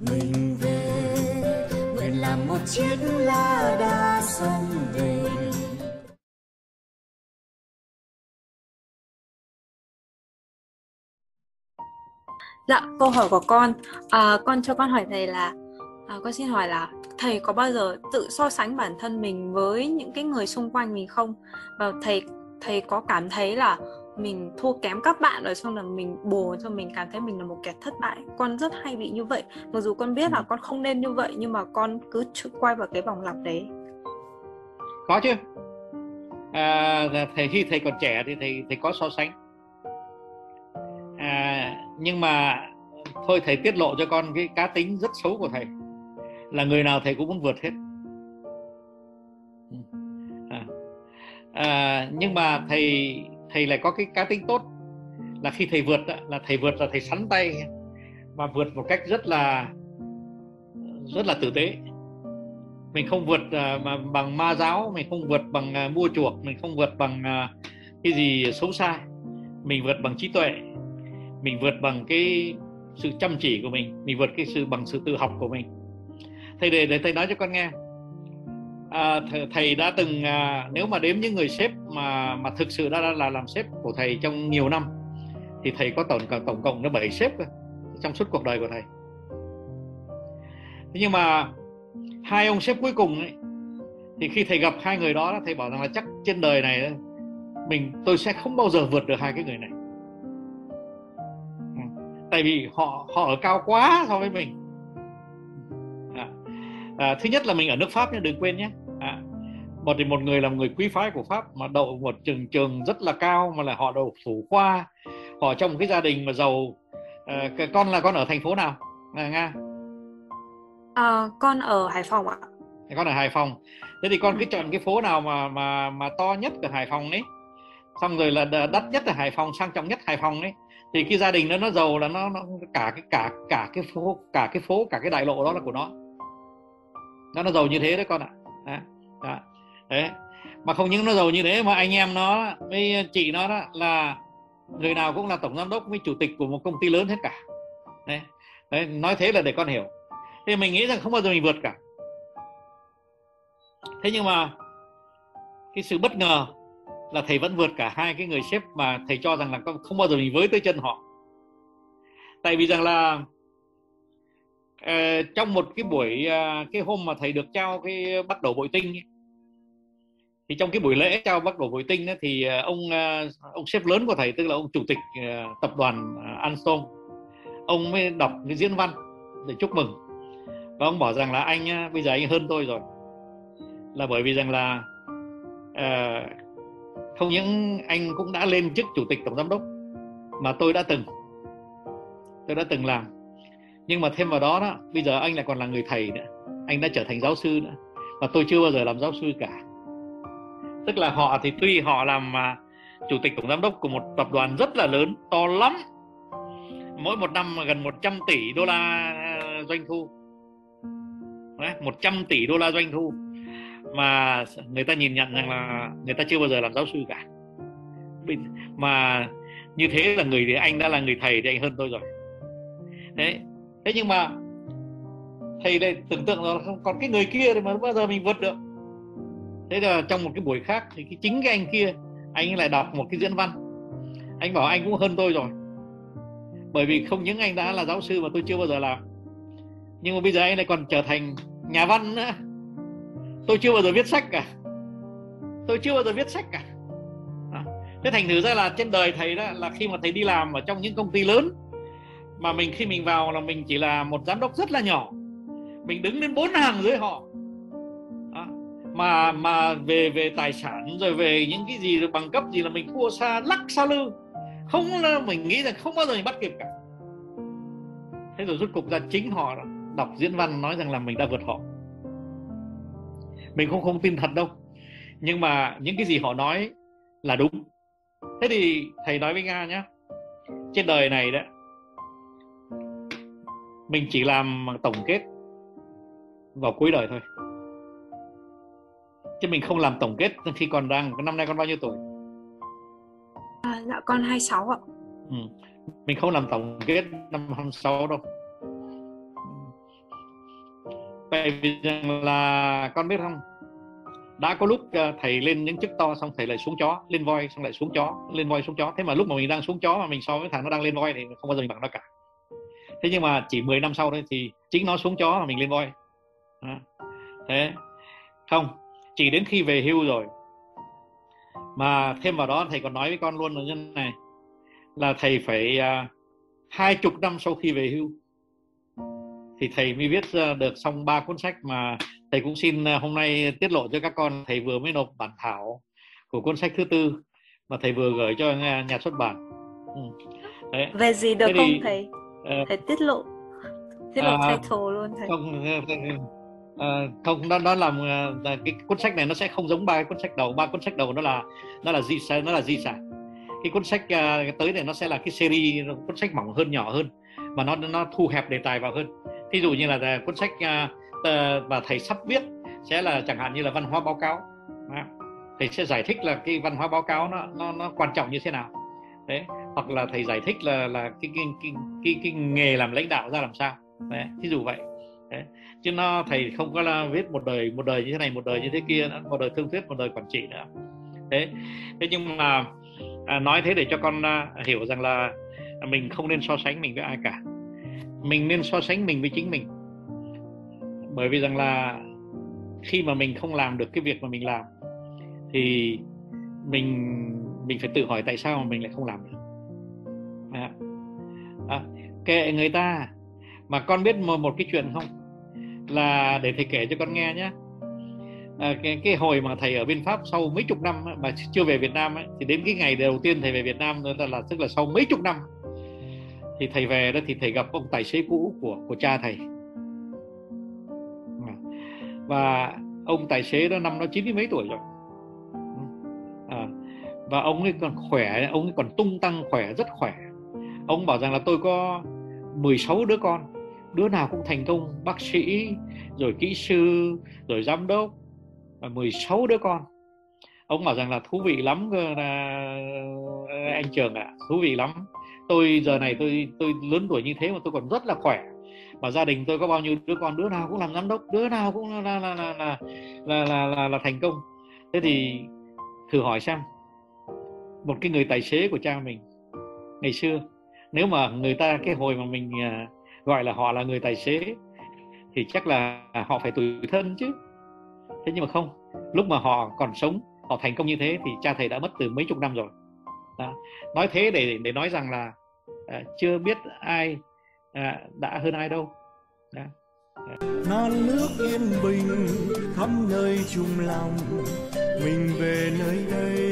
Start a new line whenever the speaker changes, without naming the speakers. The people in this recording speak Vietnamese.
mình về. Nguyện làm một chiếc lá đa sông về.
Dạ, câu hỏi của con, à, con cho con hỏi thầy là, à, con xin hỏi là thầy có bao giờ tự so sánh bản thân mình với những cái người xung quanh mình không? Và thầy thầy có cảm thấy là mình thua kém các bạn rồi xong là mình buồn cho mình cảm thấy mình là một kẻ thất bại. Con rất hay bị như vậy. Mặc dù con biết là con không nên như vậy nhưng mà con cứ quay vào cái vòng lặp đấy.
Có chứ. À, dạ, thầy khi thầy còn trẻ thì thầy thầy có so sánh. À, nhưng mà thôi thầy tiết lộ cho con cái cá tính rất xấu của thầy. Là người nào thầy cũng muốn vượt hết. Ừ. À, à, nhưng mà thầy thầy lại có cái cá tính tốt. Là khi thầy vượt là thầy vượt là thầy sắn tay. Và vượt một cách rất là rất là tử tế. Mình không vượt à, mà bằng ma giáo, mình không vượt bằng à, mua chuộc, mình không vượt bằng à, cái gì xấu xa. Mình vượt bằng trí tuệ. Mình vượt bằng cái sự chăm chỉ của mình. Mình vượt cái sự, bằng sự tự học của mình. Thầy để để thầy nói cho con nghe à, thầy, thầy đã từng à, nếu mà đếm những người sếp mà mà thực sự đã, là làm sếp của thầy trong nhiều năm thì thầy có tổng tổng cộng nó bảy sếp trong suốt cuộc đời của thầy. Thế nhưng mà hai ông sếp cuối cùng ấy, thì khi thầy gặp hai người đó thầy bảo rằng là chắc trên đời này mình tôi sẽ không bao giờ vượt được hai cái người này. Ừ. Tại vì họ họ ở cao quá so với mình à, thứ nhất là mình ở nước pháp nhé đừng quên nhé. À, một thì một người là người quý phái của pháp mà đậu một trường trường rất là cao mà là họ đậu thủ khoa. Họ trong một cái gia đình mà giàu à, con là con ở thành phố nào? À, nga.
À, con ở hải phòng ạ.
Con ở hải phòng. Thế thì con cứ chọn cái phố nào mà mà mà to nhất ở hải phòng đấy xong rồi là đắt nhất ở hải phòng sang trọng nhất hải phòng đấy thì cái gia đình đó nó giàu là nó nó cả cái cả cả cái phố cả cái phố cả cái đại lộ đó là của nó nó nó giàu như thế đấy con ạ. À. đó. đấy. Mà không những nó giàu như thế mà anh em nó với chị nó đó là người nào cũng là tổng giám đốc với chủ tịch của một công ty lớn hết cả. Đấy, đấy nói thế là để con hiểu. Thì mình nghĩ rằng không bao giờ mình vượt cả. Thế nhưng mà cái sự bất ngờ là thầy vẫn vượt cả hai cái người sếp mà thầy cho rằng là không bao giờ mình với tới chân họ. Tại vì rằng là Ờ, trong một cái buổi à, cái hôm mà thầy được trao cái bắt đầu bội tinh ấy, thì trong cái buổi lễ trao bắt đầu bội tinh ấy, thì à, ông à, ông sếp lớn của thầy tức là ông chủ tịch tập đoàn uh, Alstom ông mới đọc cái diễn văn để chúc mừng. Và ông bảo rằng là anh bây giờ anh hơn tôi rồi. Là bởi vì rằng là uh, không những anh cũng đã lên chức chủ tịch tổng giám đốc mà tôi đã từng tôi đã từng làm nhưng mà thêm vào đó đó bây giờ anh lại còn là người thầy nữa. Anh đã trở thành giáo sư nữa. Và tôi chưa bao giờ làm giáo sư cả. Tức là họ thì tuy họ làm mà chủ tịch tổng giám đốc của một tập đoàn rất là lớn to lắm. Mỗi một năm gần 100 tỷ đô la à, doanh thu. Đấy, 100 tỷ đô la doanh thu. Mà người ta nhìn nhận rằng là người ta chưa bao giờ làm giáo sư cả. Mà như thế là người thì anh đã là người thầy thì anh hơn tôi rồi. Đấy thế nhưng mà thầy lại tưởng tượng là còn cái người kia thì mà bao giờ mình vượt được. Thế là trong một cái buổi khác thì cái chính cái anh kia, anh lại đọc một cái diễn văn. Anh bảo anh cũng hơn tôi rồi. Bởi vì không những anh đã là giáo sư mà tôi chưa bao giờ làm. Nhưng mà bây giờ anh lại còn trở thành nhà văn nữa. Tôi chưa bao giờ viết sách cả. Tôi chưa bao giờ viết sách cả. À. thế thành thử ra là trên đời thầy đó là khi mà thầy đi làm ở trong những công ty lớn mà mình khi mình vào là mình chỉ là một giám đốc rất là nhỏ. Mình đứng đến bốn hàng dưới họ. À, mà mà về về tài sản rồi về những cái gì rồi bằng cấp gì là mình thua xa lắc xa lư. Không là mình nghĩ rằng không bao giờ mình bắt kịp cả. Thế rồi rút cục ra chính họ đọc diễn văn nói rằng là mình đã vượt họ. Mình không không tin thật đâu. Nhưng mà những cái gì họ nói là đúng. Thế thì thầy nói với nga nhé trên đời này đấy mình chỉ làm tổng kết vào cuối đời thôi. Chứ mình không làm tổng kết khi còn đang năm nay con bao nhiêu tuổi?
À, dạ con 26 ạ.
Ừ. mình không làm tổng kết năm 26 đâu. Tại vì rằng là con biết không? Đã có lúc ờ, thầy lên những chức to xong thầy lại xuống chó lên voi xong lại xuống chó lên voi xuống chó. Thế mà lúc mà mình đang xuống chó mà mình so với thằng nó đang lên voi thì không bao giờ mình bằng nó cả thế nhưng mà chỉ 10 năm sau thôi thì chính nó xuống chó mà mình lên voi. Thế không chỉ đến khi về hưu rồi mà thêm vào đó thầy còn nói với con luôn là như này là thầy phải uh, hai chục năm sau khi về hưu thì thầy mới viết được xong ba cuốn sách mà thầy cũng xin à, hôm nay tiết lộ cho các con. Thầy vừa mới nộp bản thảo của cuốn sách thứ tư mà thầy vừa gửi cho nhà xuất bản.
Ừ. Đấy. về gì được Thế không thì, thầy? uh, thầy tiết lộ. Tiết lộ uh, title luôn thầy.
không uh, không nó nó làm cái cuốn sách này nó sẽ không giống ba cuốn sách đầu. Ba cuốn sách đầu nó là nó là di sản nó là di sản. Cái cuốn sách uh, tới này nó sẽ là cái series cuốn sách mỏng hơn nhỏ hơn mà nó nó thu hẹp đề tài vào hơn. Thí dụ như là cuốn sách uh, mà thầy sắp viết sẽ là chẳng hạn như là văn hóa báo cáo. Thầy sẽ giải thích là cái văn hóa báo cáo nó nó nó quan trọng như thế nào đấy hoặc là thầy giải thích là là cái cái cái cái, cái nghề làm lãnh đạo ra làm sao. Đấy thí dụ vậy. Đấy. chứ nó thầy không có là viết một đời một đời như thế này một đời như thế kia nữa, một đời thương thuyết một đời quản trị nữa. Thế thế nhưng mà à, nói thế để cho con à, hiểu rằng là mình không nên so sánh mình với ai cả. Mình nên so sánh mình với chính mình. Bởi vì rằng là khi mà mình không làm được cái việc mà mình làm thì mình mình phải tự hỏi tại sao mà mình lại không làm được. À, à, kệ người ta. Mà con biết một, một cái chuyện không? Là để thầy kể cho con nghe nhé. À, cái, cái hồi mà thầy ở bên pháp sau mấy chục năm mà chưa về việt nam ấy, thì đến cái ngày đầu tiên thầy về việt nam đó là tức là sau mấy chục năm thì thầy về đó thì thầy gặp ông tài xế cũ của của cha thầy. Và ông tài xế đó năm nó chín mấy tuổi rồi và ông ấy còn khỏe ông ấy còn tung tăng khỏe rất khỏe. Ông bảo rằng là tôi có 16 đứa con đứa nào cũng thành công bác sĩ rồi kỹ sư rồi giám đốc và 16 đứa con. Ông bảo rằng là thú vị lắm à, anh trường ạ à, thú vị lắm. Tôi giờ này tôi tôi lớn tuổi như thế mà tôi còn rất là khỏe. Và gia đình tôi có bao nhiêu đứa con đứa nào cũng làm giám đốc đứa nào cũng là là là là là, là, là, là thành công. Thế thì thử hỏi xem một cái người tài xế của cha mình. Ngày xưa nếu mà người ta cái hồi mà mình à, gọi là họ là người tài xế thì chắc là họ phải tủi thân chứ. Thế nhưng mà không lúc mà họ còn sống họ thành công như thế thì cha thầy đã mất từ mấy chục năm rồi. Đó. nói thế để để nói rằng là à, chưa biết ai à, đã hơn ai đâu. Đó.
non nước yên bình khắp nơi chung lòng. Mình về nơi đây